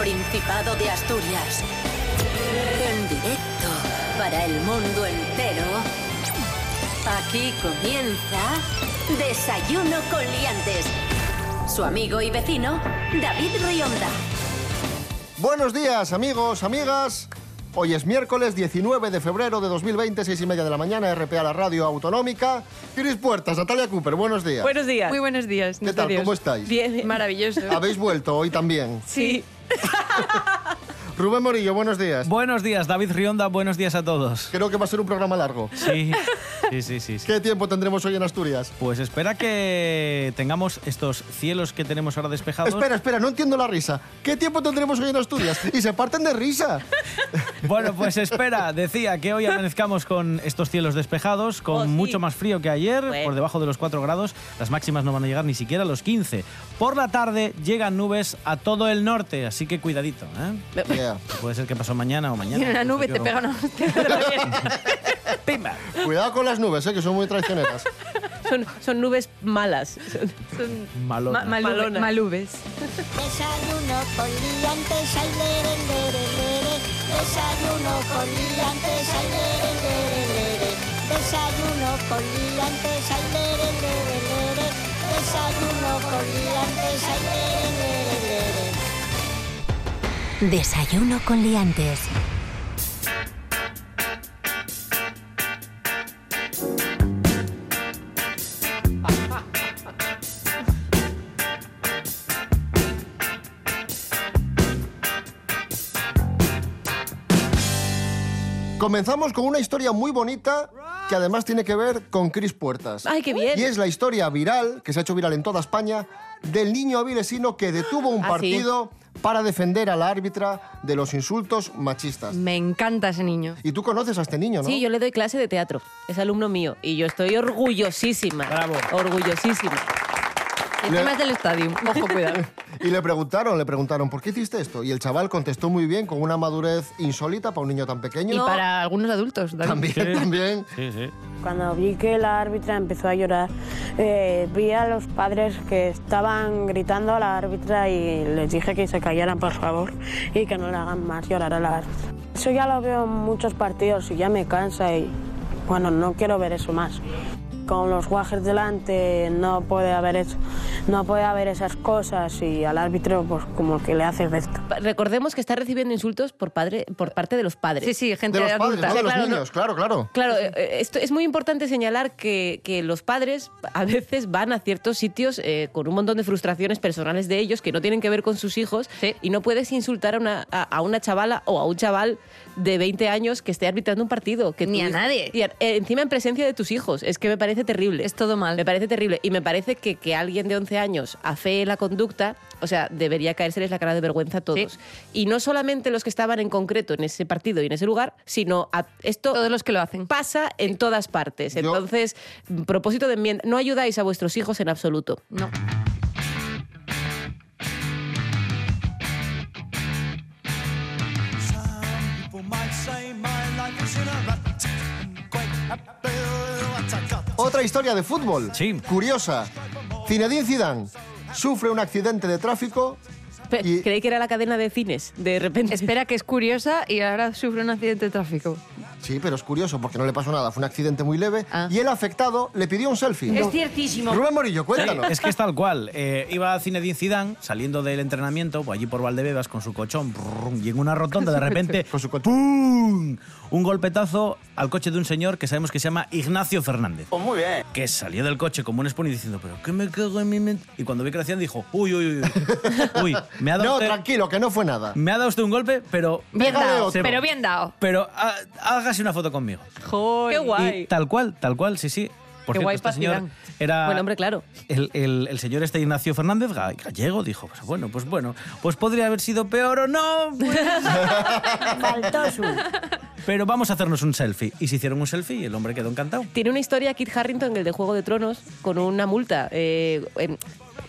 Principado de Asturias. En directo para el mundo entero. Aquí comienza Desayuno con Liantes. Su amigo y vecino, David Rionda. Buenos días, amigos, amigas. Hoy es miércoles 19 de febrero de 2020, seis y media de la mañana, RPA, la radio autonómica. Cris Puertas, Natalia Cooper, buenos días. Buenos días. Muy buenos días. ¿Qué tal? ¿Cómo estáis? Bien. Maravilloso. Habéis vuelto hoy también. Sí. Rubén Morillo, buenos días. Buenos días, David Rionda, buenos días a todos. Creo que va a ser un programa largo. Sí, sí, sí, sí. sí. ¿Qué tiempo tendremos hoy en Asturias? Pues espera que tengamos estos cielos que tenemos ahora despejados. Espera, espera, no entiendo la risa. ¿Qué tiempo tendremos hoy en Asturias? Y se parten de risa. Bueno, pues espera, decía que hoy amanezcamos con estos cielos despejados, con Oh, sí. mucho más frío que ayer, Bueno. por debajo de los 4 grados. Las máximas no van a llegar ni siquiera a los 15. Por la tarde llegan nubes a todo el norte, así que cuidadito. ¿eh? Yeah. Puede ser que pasó mañana o mañana. Viene una nube, te pega una. ¡Pimba! Cuidado con las nubes, eh, que son muy traicioneras. Son, son nubes malas. Son- Son Malona. ma- malube- malubes. Desayuno con liantes, ay, lere, lere, lere. Desayuno con liantes, ay, lere, lere, lere. Desayuno con liantes, ay, lere, lere, lere. Desayuno con liantes, ay, lere. Desayuno con Liantes. Comenzamos con una historia muy bonita que además tiene que ver con Cris Puertas. Ay, qué bien. Y es la historia viral, que se ha hecho viral en toda España, del niño avilesino que detuvo un partido para defender a la árbitra de los insultos machistas. Me encanta ese niño. Y tú conoces a este niño, ¿no? Sí, yo le doy clase de teatro. Es alumno mío. Y yo estoy orgullosísima. Bravo. Orgullosísima. El tema es del estadio. Ojo, cuidado. Y le preguntaron, le preguntaron, ¿por qué hiciste esto? Y el chaval contestó muy bien, con una madurez insólita para un niño tan pequeño. Y para algunos adultos. También, Sí. también. Sí, sí. Cuando vi que la árbitra empezó a llorar, eh, vi a los padres que estaban gritando a la árbitra y les dije que se callaran, por favor, y que no le hagan más llorar a la árbitra. Eso ya lo veo en muchos partidos y ya me cansa y, bueno, no quiero ver eso más. Con los guajes delante no puede haber eso, no puede haber esas cosas y al árbitro pues como que le hace esto. Recordemos que está recibiendo insultos por, padre, por parte de los padres. Sí, sí, gente De los padres, no de los claro, no. niños, claro, claro. Claro, eh, esto es muy importante señalar que, que los padres a veces van a ciertos sitios eh, con un montón de frustraciones personales de ellos que no tienen que ver con sus hijos Sí. y no puedes insultar a una, a, a una chavala o a un chaval de 20 años que esté arbitrando un partido. Que Ni a hijo- nadie. y a- eh, encima en presencia de tus hijos. Es que me parece terrible. Es todo mal. Me parece terrible. Y me parece que, que alguien de 11 años afee la conducta, o sea, debería caérseles la cara de vergüenza a todos. Sí. Y no solamente los que estaban en concreto en ese partido y en ese lugar, sino a esto Todos los que lo hacen. pasa en todas partes. Yo- Entonces, propósito de enmienda, no ayudáis a vuestros hijos en absoluto. No. Historia de fútbol. Sí. Curiosa. Zinedine Zidane sufre un accidente de tráfico Y- Creí que era la cadena de cines, de repente. Espera, que es curiosa y ahora sufre un accidente de tráfico. Sí, pero es curioso porque no le pasó nada, fue un accidente muy leve Ah. y el afectado le pidió un selfie. Es ciertísimo. Rubén Morillo, cuéntanos. Sí, es que es tal cual. Eh, iba Zinedine Zidane saliendo del entrenamiento, pues allí por Valdebebas con su cochón, brrr, y en una rotonda de repente, Con su coche. ¡pum! Un golpetazo al coche de un señor que sabemos que se llama Ignacio Fernández. muy bien. Que salió del coche como un esponi diciendo, pero ¿qué me cago en mi mente? Y cuando vi que lo hacían dijo, uy, uy, uy, uy, me ha dado No, usted, tranquilo, que no fue nada. me ha dado usted un golpe, pero... Bien dado, pero bien dado. Pero há- hágase una foto conmigo. ¡Qué guay! Y tal cual, tal cual, sí, sí. Por Qué cierto, guay este señor era... Buen hombre, claro. El, el- el señor este Ignacio Fernández, ga- gallego, dijo, pues bueno, pues bueno, pues podría haber sido peor o no, pues, pero vamos a hacernos un selfie. Y se hicieron un selfie y el hombre quedó encantado. Tiene una historia Kit Harrington, el de Juego de Tronos, con una multa. eh, en-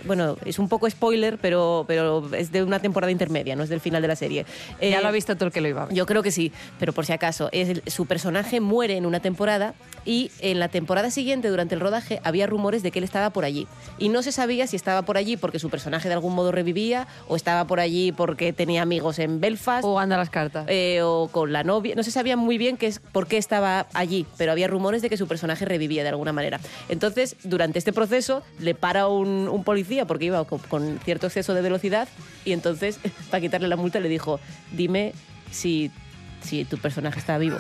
bueno, es un poco spoiler, pero, pero es de una temporada intermedia, no es del final de la serie. ya Eh, lo ha visto todo el que lo iba a ver. Yo creo que sí, pero por si acaso, es su personaje muere en una temporada y en la temporada siguiente, durante el rodaje, había rumores de que él estaba por allí. Y no se sabía si estaba por allí porque su personaje de algún modo revivía o estaba por allí porque tenía amigos en Belfast. O anda las cartas. eh, o con la novia. No se sabía muy bien qué es, por qué estaba allí, pero había rumores de que su personaje revivía de alguna manera. Entonces, durante este proceso, le para un, un policía porque iba con, con cierto exceso de velocidad y entonces, para quitarle la multa, le dijo, dime si, si tu personaje está vivo.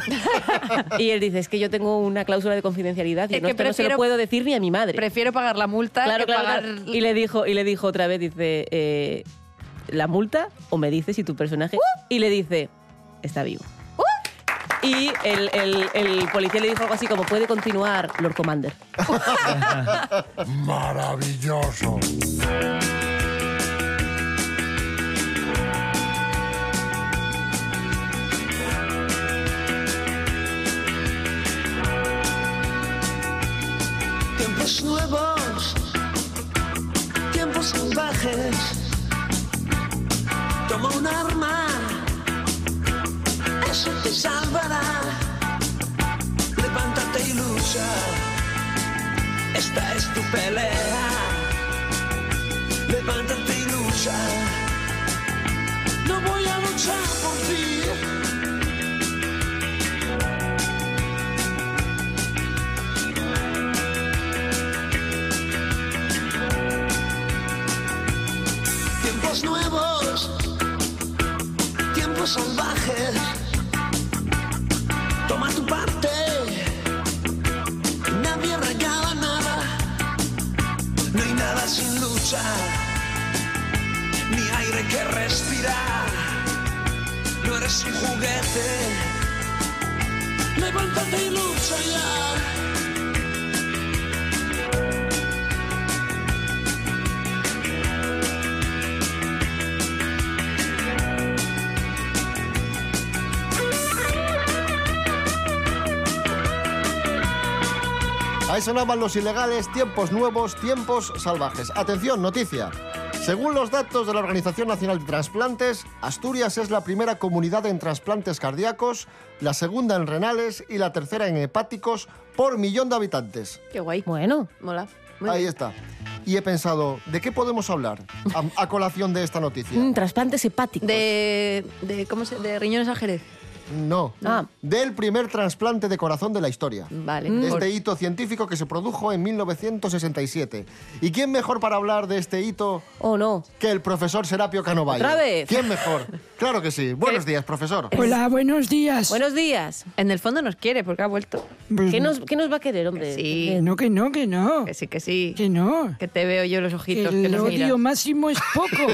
y él dice, es que yo tengo una cláusula de confidencialidad y Es no, que esto no se lo puedo decir ni a mi madre. Prefiero pagar la multa Claro, que claro, pagar... claro. Y le dijo, y le dijo otra vez, dice, eh, la multa o me dice si tu personaje. Y le dice, está vivo. Y el, el- el policía le dijo algo así como, puede continuar, Lord Commander. Maravilloso. Tiempos nuevos, tiempos salvajes. Toma un arma, eso te salvará. Levántate y lucha, esta es tu pelea. Levántate y lucha, Ahí sonaban los ilegales, tiempos nuevos, tiempos salvajes. Atención, noticia. Según los datos de la Organización Nacional de Transplantes, Asturias es la primera comunidad en trasplantes cardíacos, la segunda en renales y la tercera en hepáticos por millón de habitantes. Qué guay. Bueno, Mola. Muy Ahí bien. está. Y he pensado, ¿de qué podemos hablar a, a colación de esta noticia? mm, trasplantes hepáticos. De, de, ¿cómo se, de riñones al jerez. No. Ah. Del primer trasplante de corazón de la historia. Vale. de este hito científico que se produjo en 1967. ¿Y quién mejor para hablar de este hito Oh, no. que el profesor Serapio Canovalle? ¿Otra vez? ¿Quién mejor? Claro que sí. Buenos días, profesor. Hola, buenos días. Buenos días. En el fondo nos quiere porque ha vuelto. Pues, ¿Qué nos, qué nos va a querer, hombre? Sí. Que no, que no, que no. Que sí, que sí. Que no. Que te veo yo los Que ojitos que el nos miras. odio máximo es poco.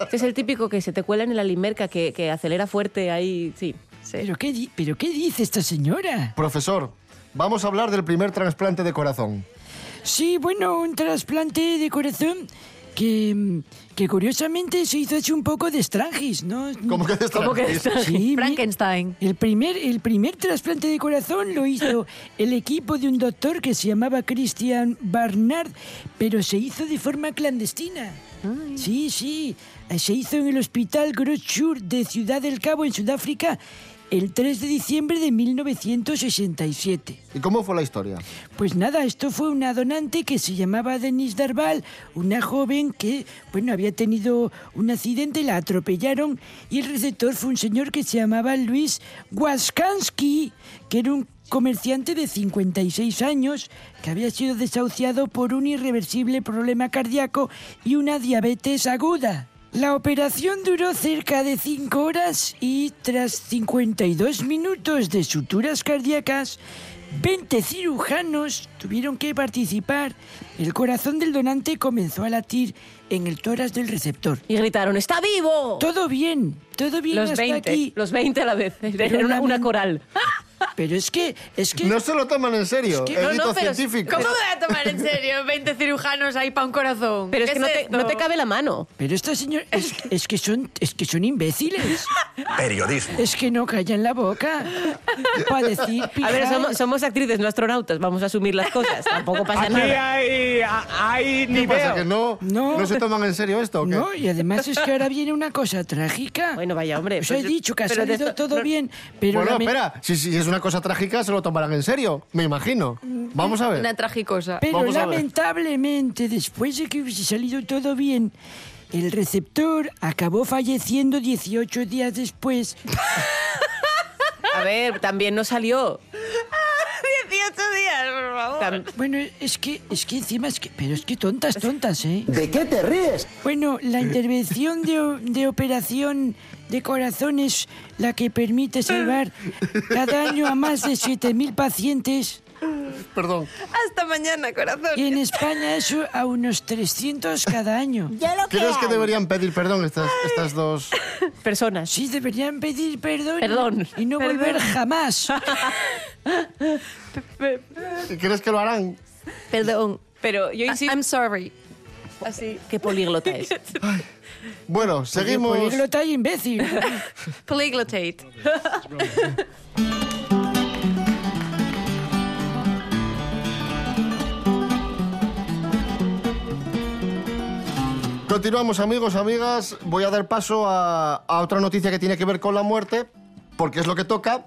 Este es el típico que se te cuela en la limerca, que, que acelera fuerte ahí, sí. ¿Pero qué, di- ¿Pero qué dice esta señora? Profesor, vamos a hablar del primer trasplante de corazón. Sí, bueno, un trasplante de corazón que, mm, que curiosamente se hizo hace un poco de estrangis, ¿no? ¿Cómo que de ¿Cómo que de Estrangis? Estrangis? Sí, Frankenstein. El primer, el primer trasplante de corazón lo hizo el equipo de un doctor que se llamaba Christian Barnard, pero se hizo de forma clandestina. Sí, sí. eh, Se hizo en el Hospital Grosschur de Ciudad del Cabo, en Sudáfrica, el 3 de diciembre de 1967. ¿Y cómo fue la historia? Pues nada, esto fue una donante que se llamaba Denise Darval, una joven que, bueno, había tenido un accidente, la atropellaron y el receptor fue un señor que se llamaba Luis Waskansky, que era un comerciante de 56 años que había sido desahuciado por un irreversible problema cardíaco y una diabetes aguda. La operación duró cerca de 5 horas y tras 52 minutos de suturas cardíacas, 20 cirujanos tuvieron que participar. El corazón del donante comenzó a latir en el tórax del receptor. Y gritaron, ¡está vivo! Todo bien, todo bien Los hasta 20. aquí. Los 20 a la vez. Era una, una coral. Pero es que, es que... No se lo toman en serio. Es que- no, no, pero- científico. ¿Cómo me voy a tomar en serio 20 cirujanos ahí para un corazón? Pero es ¿Qué que no te, no te cabe la mano. Pero esta señora... Es, es que son, es que son imbéciles. Periodismo. Es que no callan la boca. Para decir... A ver, somos, somos actrices, no astronautas. Vamos a asumir las cosas. Tampoco pasa Aquí nada. hay, hay ¿Qué nivel. pasa? ¿Que no, No. no se toman en serio esto o qué? No, y además es que ahora viene una cosa trágica. Bueno, vaya, hombre. Os he pues- dicho que ha salido esto- todo no- bien, pero... bueno, espera. Si, si es una cosa trágica se lo tomarán en serio, me imagino. Vamos a ver. Una tragicosa. Pero Vamos a ver. lamentablemente, después de que hubiese salido todo bien, el receptor acabó falleciendo 18 días después. A ver, también no salió. 18 días, por favor. Tam- Bueno, es que, es que encima es que... Pero es que tontas, tontas, ¿eh? ¿De qué te ríes? Bueno, la intervención de, o- de operación de corazón es la que permite salvar cada año a más de 7.000 pacientes. Perdón. Hasta mañana, corazón. Y en España eso a unos 300 cada año. Yo lo que ¿Crees que deberían pedir perdón estas, estas dos? Personas. Sí, deberían pedir perdón. Perdón. Y no Perdón. volver jamás. ¿Crees que lo harán? Perdón, pero yo insisto I'm sorry. así que políglota es. Bueno, seguimos. Políglota y imbécil. Polyglotate. Continuamos amigos, amigas. Voy a dar paso a, a otra noticia que tiene que ver con la muerte, porque es lo que toca.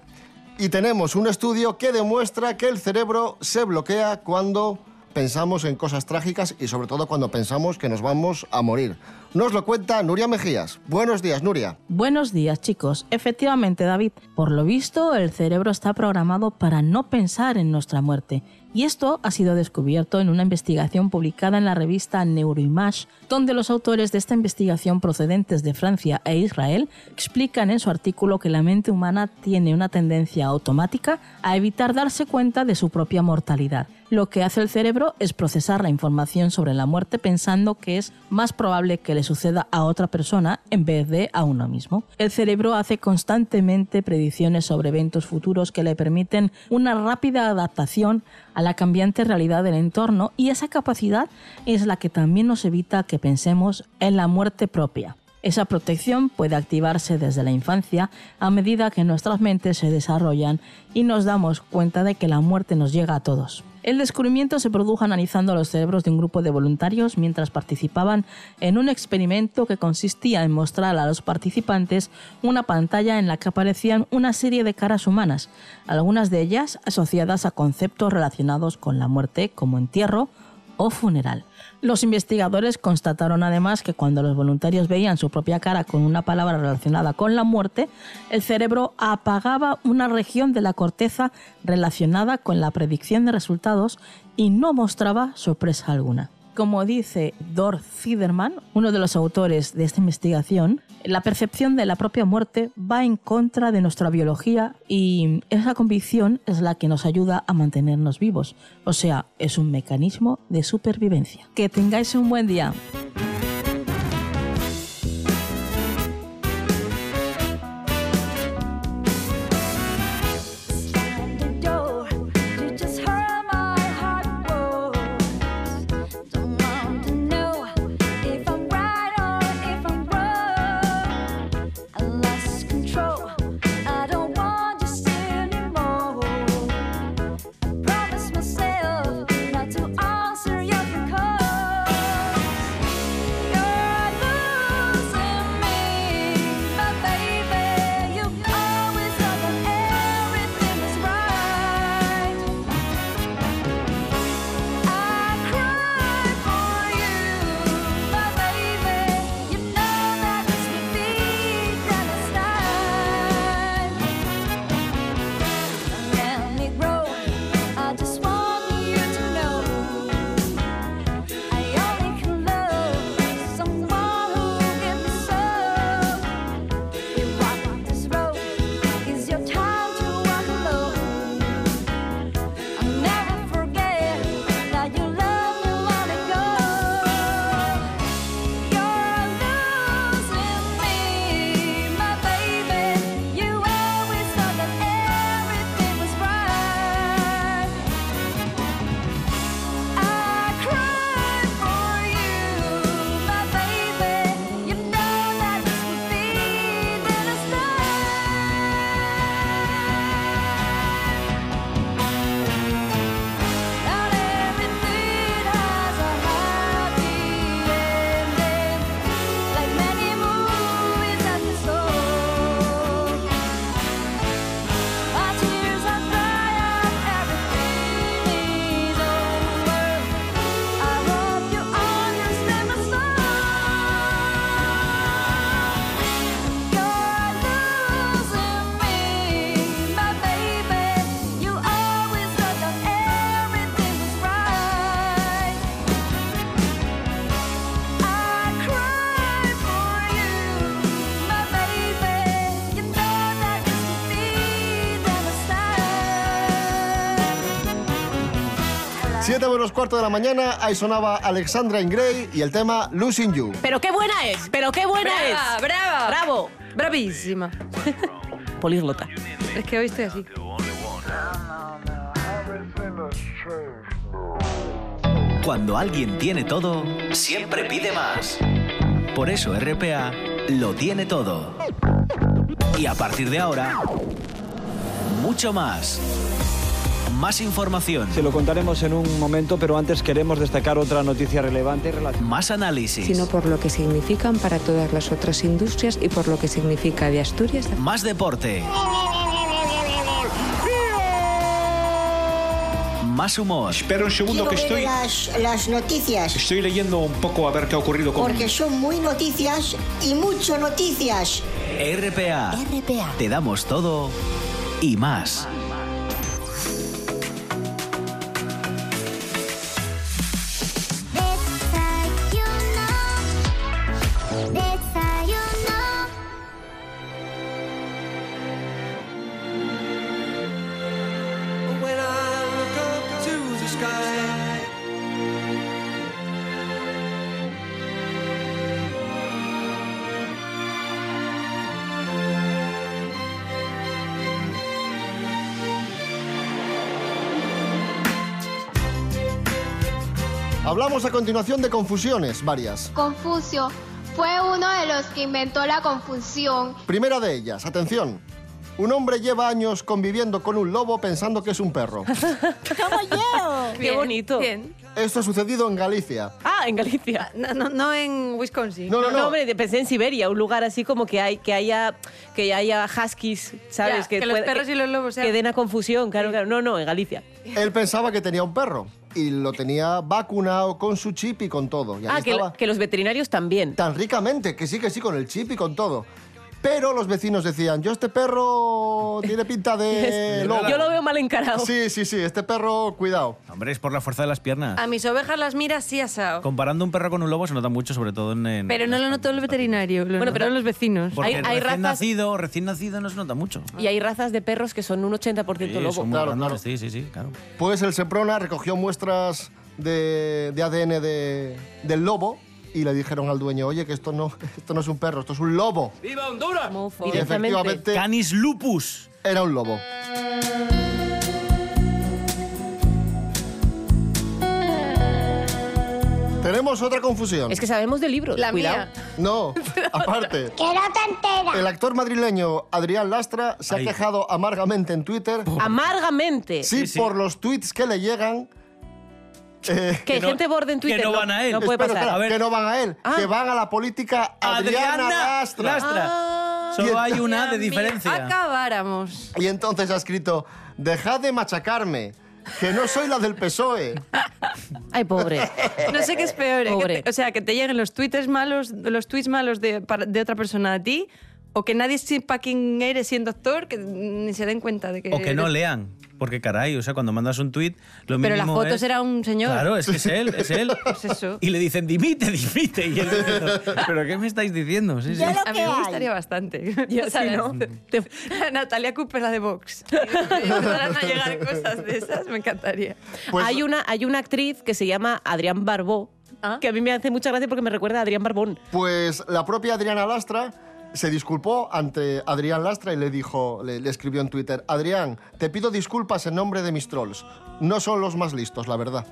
Y tenemos un estudio que demuestra que el cerebro se bloquea cuando pensamos en cosas trágicas y sobre todo cuando pensamos que nos vamos a morir. Nos lo cuenta Nuria Mejías. Buenos días, Nuria. Buenos días, chicos. Efectivamente, David, por lo visto, el cerebro está programado para no pensar en nuestra muerte. Y esto ha sido descubierto en una investigación publicada en la revista Neuroimage, donde los autores de esta investigación procedentes de Francia e Israel explican en su artículo que la mente humana tiene una tendencia automática a evitar darse cuenta de su propia mortalidad. Lo que hace el cerebro es procesar la información sobre la muerte pensando que es más probable que le suceda a otra persona en vez de a uno mismo. El cerebro hace constantemente predicciones sobre eventos futuros que le permiten una rápida adaptación a la cambiante realidad del entorno y esa capacidad es la que también nos evita que pensemos en la muerte propia. Esa protección puede activarse desde la infancia a medida que nuestras mentes se desarrollan y nos damos cuenta de que la muerte nos llega a todos. El descubrimiento se produjo analizando los cerebros de un grupo de voluntarios mientras participaban en un experimento que consistía en mostrar a los participantes una pantalla en la que aparecían una serie de caras humanas, algunas de ellas asociadas a conceptos relacionados con la muerte como entierro o funeral. Los investigadores constataron además que cuando los voluntarios veían su propia cara con una palabra relacionada con la muerte, el cerebro apagaba una región de la corteza relacionada con la predicción de resultados y no mostraba sorpresa alguna. Como dice Dor Fiederman, uno de los autores de esta investigación, la percepción de la propia muerte va en contra de nuestra biología y esa convicción es la que nos ayuda a mantenernos vivos. O sea, es un mecanismo de supervivencia. Que tengáis un buen día. Cuarto de la mañana, ahí sonaba Alexandra Ingray y el tema Losing You. Pero qué buena es, pero qué buena ¡Brava, es. brava! Bravo. Bravísima. Políglota. Es que hoy estoy así. Cuando alguien tiene todo, siempre pide más. Por eso RPA lo tiene todo. Y a partir de ahora, mucho más. Más información. Se lo contaremos en un momento, pero antes queremos destacar otra noticia relevante. Más análisis. sino por lo que significan para todas las otras industrias y por lo que significa de Asturias. Más deporte. Más humor. Espera un segundo Quiero que estoy, las, las noticias, estoy leyendo un poco a ver qué ha ocurrido con... porque son muy noticias y mucho noticias. RPA. RPA. Te damos todo y más. Hablamos a continuación de confusiones, varias. Confucio fue uno de los que inventó la confusión. Primera de ellas, atención. Un hombre lleva años conviviendo con un lobo pensando que es un perro. ¡Como yo! Qué bonito. Bien. Esto ha sucedido en Galicia. Ah, en Galicia. No, no, no en Wisconsin. No, no, no. hombre, pensé en Siberia, un lugar así como que hay que haya que haya huskies, ¿sabes? Ya, que los pueda- perros y los lobos sean- que den a confusión, claro, claro. No, no, en Galicia. Él pensaba que tenía un perro y lo tenía vacunado con su chip y con todo. Y ahí Ah, que, estaba que los veterinarios también. tan ricamente, que sí, que sí, con el chip y con todo. Pero los vecinos decían, yo este perro tiene pinta de lobo. Yo lo veo mal encarado. Sí, sí, sí, este perro, cuidado. Hombre, es por la fuerza de las piernas. A mis ovejas las miras sí asado. Comparando un perro con un lobo se nota mucho, sobre todo en... en- Pero no lo notó el veterinario, lo Bueno, pero- notaron los vecinos. Porque hay- hay recién razas- nacido, recién nacido no se nota mucho. Y hay razas de perros que son un 80% Sí, lobo. son muy Claro, grandes, claro. Sí, sí, sí, claro. Pues el Seprona recogió muestras de, de ADN de- del lobo y le dijeron al dueño, oye, que esto no, esto no es un perro, esto es un lobo. ¡Viva Honduras! Mofo. Y efectivamente Canis lupus. era un lobo. Tenemos otra confusión. Es que sabemos de libros, La cuidado. mía. No, aparte. Que no te enteras. El actor madrileño Adrián Lastra se ha quejado amargamente en Twitter. Amargamente. Sí, Sí, sí. por los tweets que le llegan. Eh, Que, Que no- gente borde en que Twitter. no van a él. No puede espera, pasar. espera, A ver. que no van a él, Ah. que van a la política Adriana, Lastra. Ah. Solo hay una de diferencia. Acabáramos. Y entonces ha escrito, dejad de machacarme, que no soy la del PSOE. Ay, pobre. No sé qué es peor. ¿eh? Pobre. Que te- o sea, que te lleguen los tweets malos, los tweets malos de, de otra persona a ti, o que nadie sepa quién eres siendo actor, que ni se den cuenta de que. O que no eres- lean. Porque caray, o sea, cuando mandas un tuit, lo Pero la mínimo foto es- será un señor. Claro, es que es él, es él. Pues eso. Y le dicen, dimite, dimite. Y él diciendo, ¿pero qué me estáis diciendo? Sí, sí. Ya lo A mí que me hay. gustaría bastante. ¿no? Natalia Cooper, la de Vox. Empezaran a llegar cosas de esas, me encantaría. Pues- hay, una, hay una actriz que se llama Adrián Barbó, Ah. que a mí me hace mucha gracia porque me recuerda a Adrián Barbón. Pues la propia Adriana Lastra se disculpó ante Adrián Lastra y le dijo, le, escribió en Twitter, Adrián, te pido disculpas en nombre de mis trolls. No son los más listos, la verdad.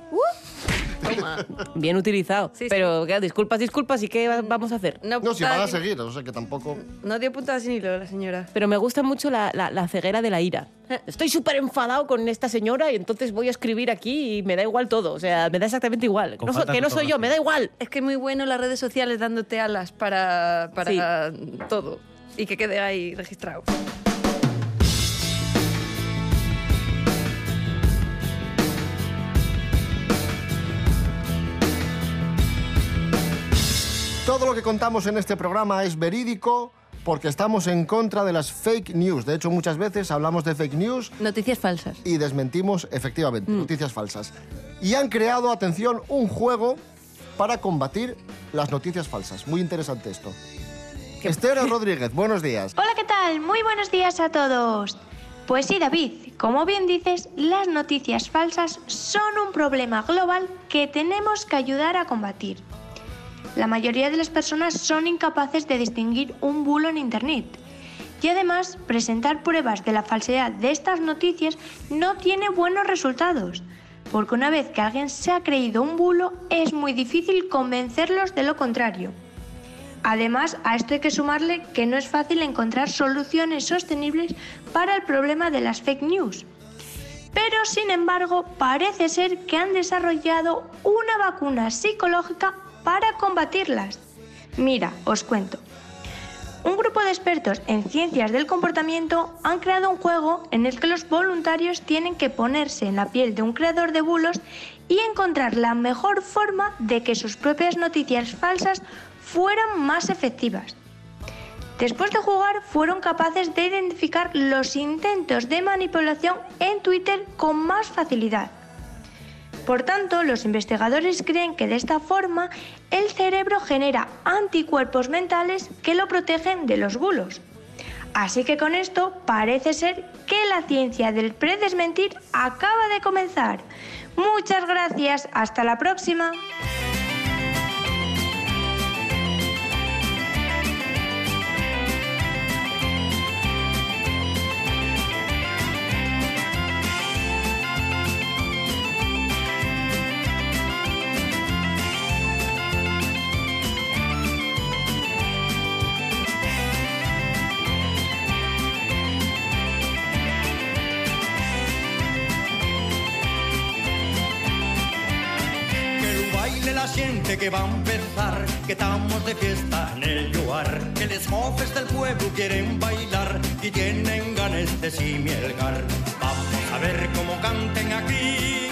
Bien utilizado. Sí, sí. Pero claro, disculpas, disculpas, ¿y qué va- vamos a hacer? No, si puntada van a seguir, o sea que tampoco... No dio puntada sin hilo la señora. Pero me gusta mucho la, la- la ceguera de la ira. Estoy súper enfadado con esta señora y entonces voy a escribir aquí y me da igual todo. O sea, me da exactamente igual. No so- que no soy yo, me da igual. Es que es muy bueno las redes sociales dándote alas para, para todo y que quede ahí registrado. Todo lo que contamos en este programa es verídico porque estamos en contra de las fake news. De hecho, muchas veces hablamos de fake news Noticias falsas. y desmentimos efectivamente Mm. noticias falsas. Y han creado, atención, un juego para combatir las noticias falsas. Muy interesante esto. Esther Rodríguez, buenos días. Hola, ¿qué tal? Muy buenos días a todos. Pues sí, David, Como bien dices, las noticias falsas son un problema global que tenemos que ayudar a combatir. La mayoría de las personas son incapaces de distinguir un bulo en Internet. Y además, presentar pruebas de la falsedad de estas noticias no tiene buenos resultados, porque una vez que alguien se ha creído un bulo, es muy difícil convencerlos de lo contrario. Además, a esto hay que sumarle que no es fácil encontrar soluciones sostenibles para el problema de las fake news. Pero, sin embargo, parece ser que han desarrollado una vacuna psicológica para combatirlas. Mira, os cuento. Un grupo de expertos en ciencias del comportamiento han creado un juego en el que los voluntarios tienen que ponerse en la piel de un creador de bulos y encontrar la mejor forma de que sus propias noticias falsas fueran más efectivas. Después de jugar, fueron capaces de identificar los intentos de manipulación en Twitter con más facilidad. Por tanto, los investigadores creen que de esta forma el cerebro genera anticuerpos mentales que lo protegen de los bulos. Así que con esto parece ser que la ciencia del predesmentir acaba de comenzar. Muchas gracias, hasta la próxima. Que va a empezar, que estamos de fiesta en el lugar, que los jóvenes del pueblo quieren bailar y tienen ganas de simielgar. Vamos a ver cómo canten aquí.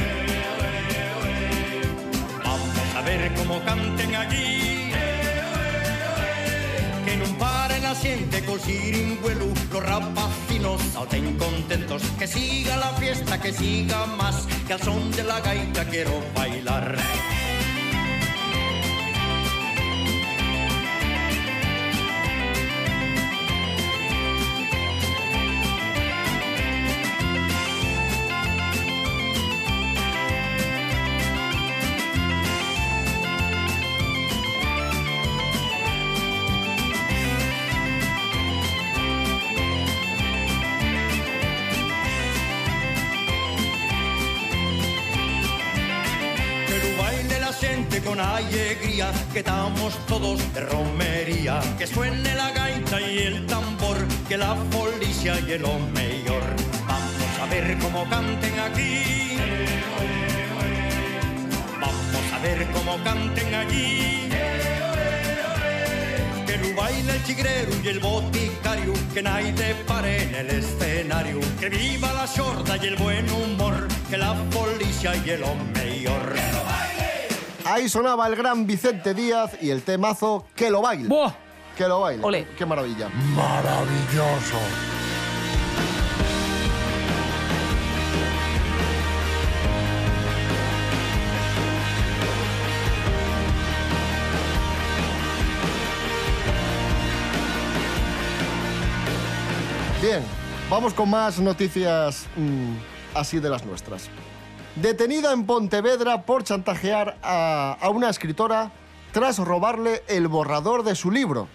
Vamos a ver cómo canten allí. Que no pare la gente col ciringuelo, los rapacinos salten contentos. Que siga la fiesta, que siga más, que al son de la gaita quiero bailar. Con alegría, que estamos todos de romería. Que suene la gaita y el tambor, que la policía y lo mejor. Vamos a ver cómo canten aquí. Vamos a ver cómo canten allí. Que lo baile el chigrero y el boticario, que nadie pare en el escenario. Que viva la sorda y el buen humor, que la policía y el mejor. Ahí sonaba el gran Vicente Díaz y el temazo Que lo baile. Que lo baile. Qué maravilla. Maravilloso. Bien, vamos con más noticias mm, así de las nuestras. Detenida en Pontevedra por chantajear a, a una escritora tras robarle el borrador de su libro.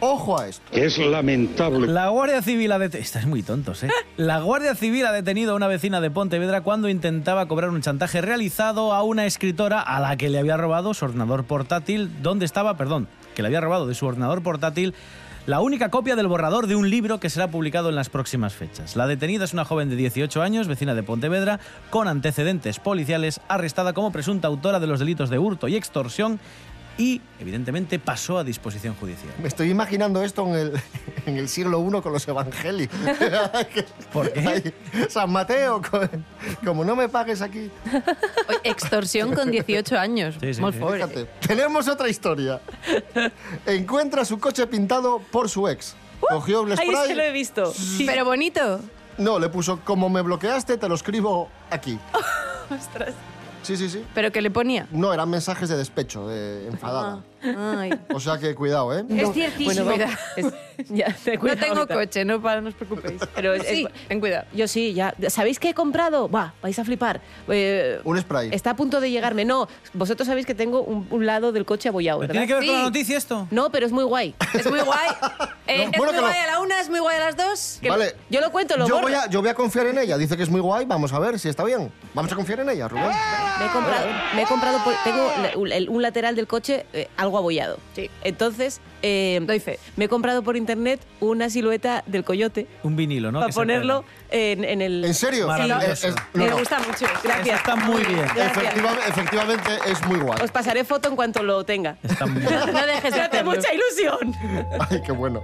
Ojo a esto. Es lamentable. La Guardia Civil ha detenido... Estáis muy tontos, ¿eh? La Guardia Civil ha detenido a una vecina de Pontevedra cuando intentaba cobrar un chantaje realizado a una escritora a la que le había robado su ordenador portátil, donde estaba, perdón, que le había robado de su ordenador portátil la única copia del borrador de un libro que será publicado en las próximas fechas. La detenida es una joven de 18 años, vecina de Pontevedra, con antecedentes policiales, arrestada como presunta autora de los delitos de hurto y extorsión y, evidentemente, pasó a disposición judicial. Me estoy imaginando esto en el, en el siglo I con los evangelios. ¿Por qué? San Mateo, co- como no me pagues aquí. Extorsión con 18 años. Fort. Fíjate, tenemos otra historia. Encuentra su coche pintado por su ex. Cogió el Ahí spray. se lo he visto. Pero bonito. No, le puso, como me bloqueaste, te lo escribo aquí. Ostras. Sí, sí, sí. ¿Pero qué le ponía? No, eran mensajes de despecho, de enfadada. O sea que cuidado, ¿eh? Es ciertísimo. Bueno, es- ya, ten no tengo ahorita. coche, no, para, no os preocupéis. Pero es- sí, es- ten cuidado. Yo sí, ya. ¿Sabéis qué he comprado? Buah, vais a flipar. Eh, Un spray. Está a punto de llegarme. No, vosotros sabéis que tengo un, un lado del coche abollado, ¿verdad? ¿Tiene que ver con la Sí. noticia esto? No, pero es muy guay. Es muy guay. Eh, No, es bueno, muy guay lo- a la una, es muy guay a las dos. Vale. Yo lo cuento, lo yo voy, a, yo voy a confiar en ella. Dice que es muy guay. Vamos a ver si está bien. Vamos a confiar en ella, Rubén. Me he comprado, me he comprado por- tengo la- un, el- un lateral del coche eh, algo abollado. Sí. Entonces, eh, Doy fe. me he comprado por internet una silueta del coyote Un vinilo, ¿no? para ponerlo en, en el... ¿En serio? Maravilloso. Es- es- no, Me no. gusta mucho. pega. Eso está muy bien. Gracias. Efectiva- efectivamente es muy guay. Os pasaré foto en cuanto lo tenga. Está muy bien. No dejes de Me hace hacerlo. mucha ilusión. Ay, qué bueno.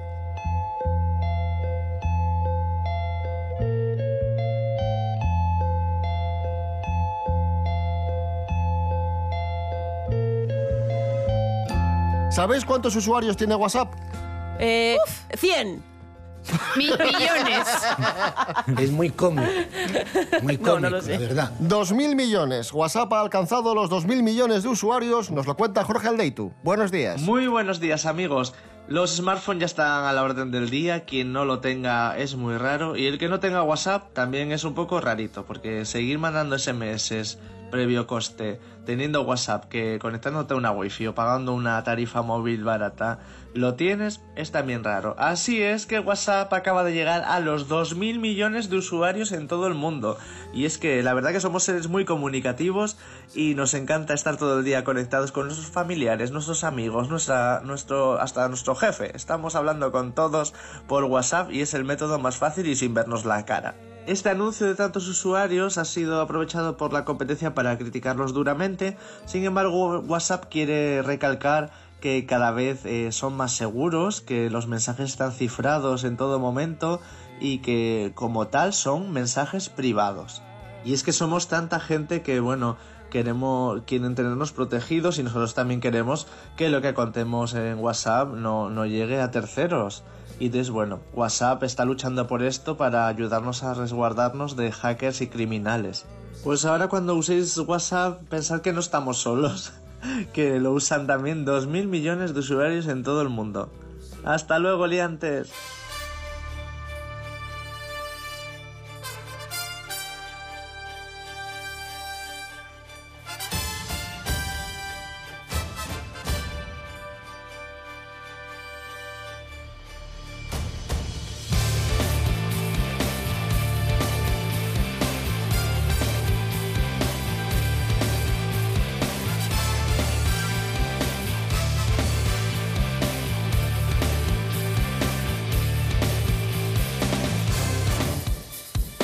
¿Sabéis cuántos usuarios tiene WhatsApp? Eh, 100. Mi- millones. Es muy cómico. Muy No, cómico, no lo sé. la verdad. 2.000 millones. WhatsApp ha alcanzado los 2.000 millones de usuarios. Nos lo cuenta Jorge Aldeitu. Buenos días. Muy buenos días amigos. Los smartphones ya están a la orden del día, quien no lo tenga es muy raro y el que no tenga WhatsApp también es un poco rarito porque seguir mandando SMS previo coste teniendo WhatsApp que conectándote a una wifi o pagando una tarifa móvil barata lo tienes es también raro. Así es que WhatsApp acaba de llegar a los 2.000 millones de usuarios en todo el mundo y es que la verdad que somos seres muy comunicativos y nos encanta estar todo el día conectados con nuestros familiares, nuestros amigos, nuestra, nuestro, hasta nuestro jefe. Estamos hablando con todos por WhatsApp y es el método más fácil y sin vernos la cara. Este anuncio de tantos usuarios ha sido aprovechado por la competencia para criticarlos duramente, sin embargo WhatsApp quiere recalcar que cada vez eh, son más seguros, que los mensajes están cifrados en todo momento y que como tal son mensajes privados. Y es que somos tanta gente que, bueno, queremos, quieren tenernos protegidos y nosotros también queremos que lo que contemos en WhatsApp no, no llegue a terceros. Y entonces, bueno, WhatsApp está luchando por esto para ayudarnos a resguardarnos de hackers y criminales. Pues ahora cuando uséis WhatsApp, pensad que no estamos solos, que lo usan también 2.000 millones de usuarios en todo el mundo. Hasta luego, liantes.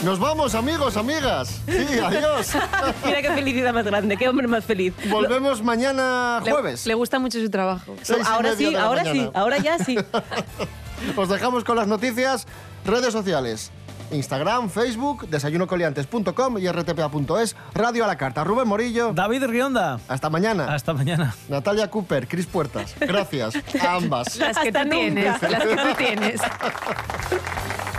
Nos vamos, amigos, amigas. Sí, adiós. Mira qué felicidad más grande, qué hombre más feliz. Volvemos mañana Le- jueves. Le, gusta mucho su trabajo. Seis y ahora media sí, de la ahora sí, ahora ya sí. Os dejamos con las noticias, redes sociales. Instagram, Facebook, desayunocoliantes.com y rtpa.es, Radio a la Carta. Rubén Morillo. David Rionda. Hasta mañana. Hasta mañana. Natalia Cooper, Cris Puertas. Gracias a ambas. Las que Hasta tú nunca. tienes. Las que tú tienes.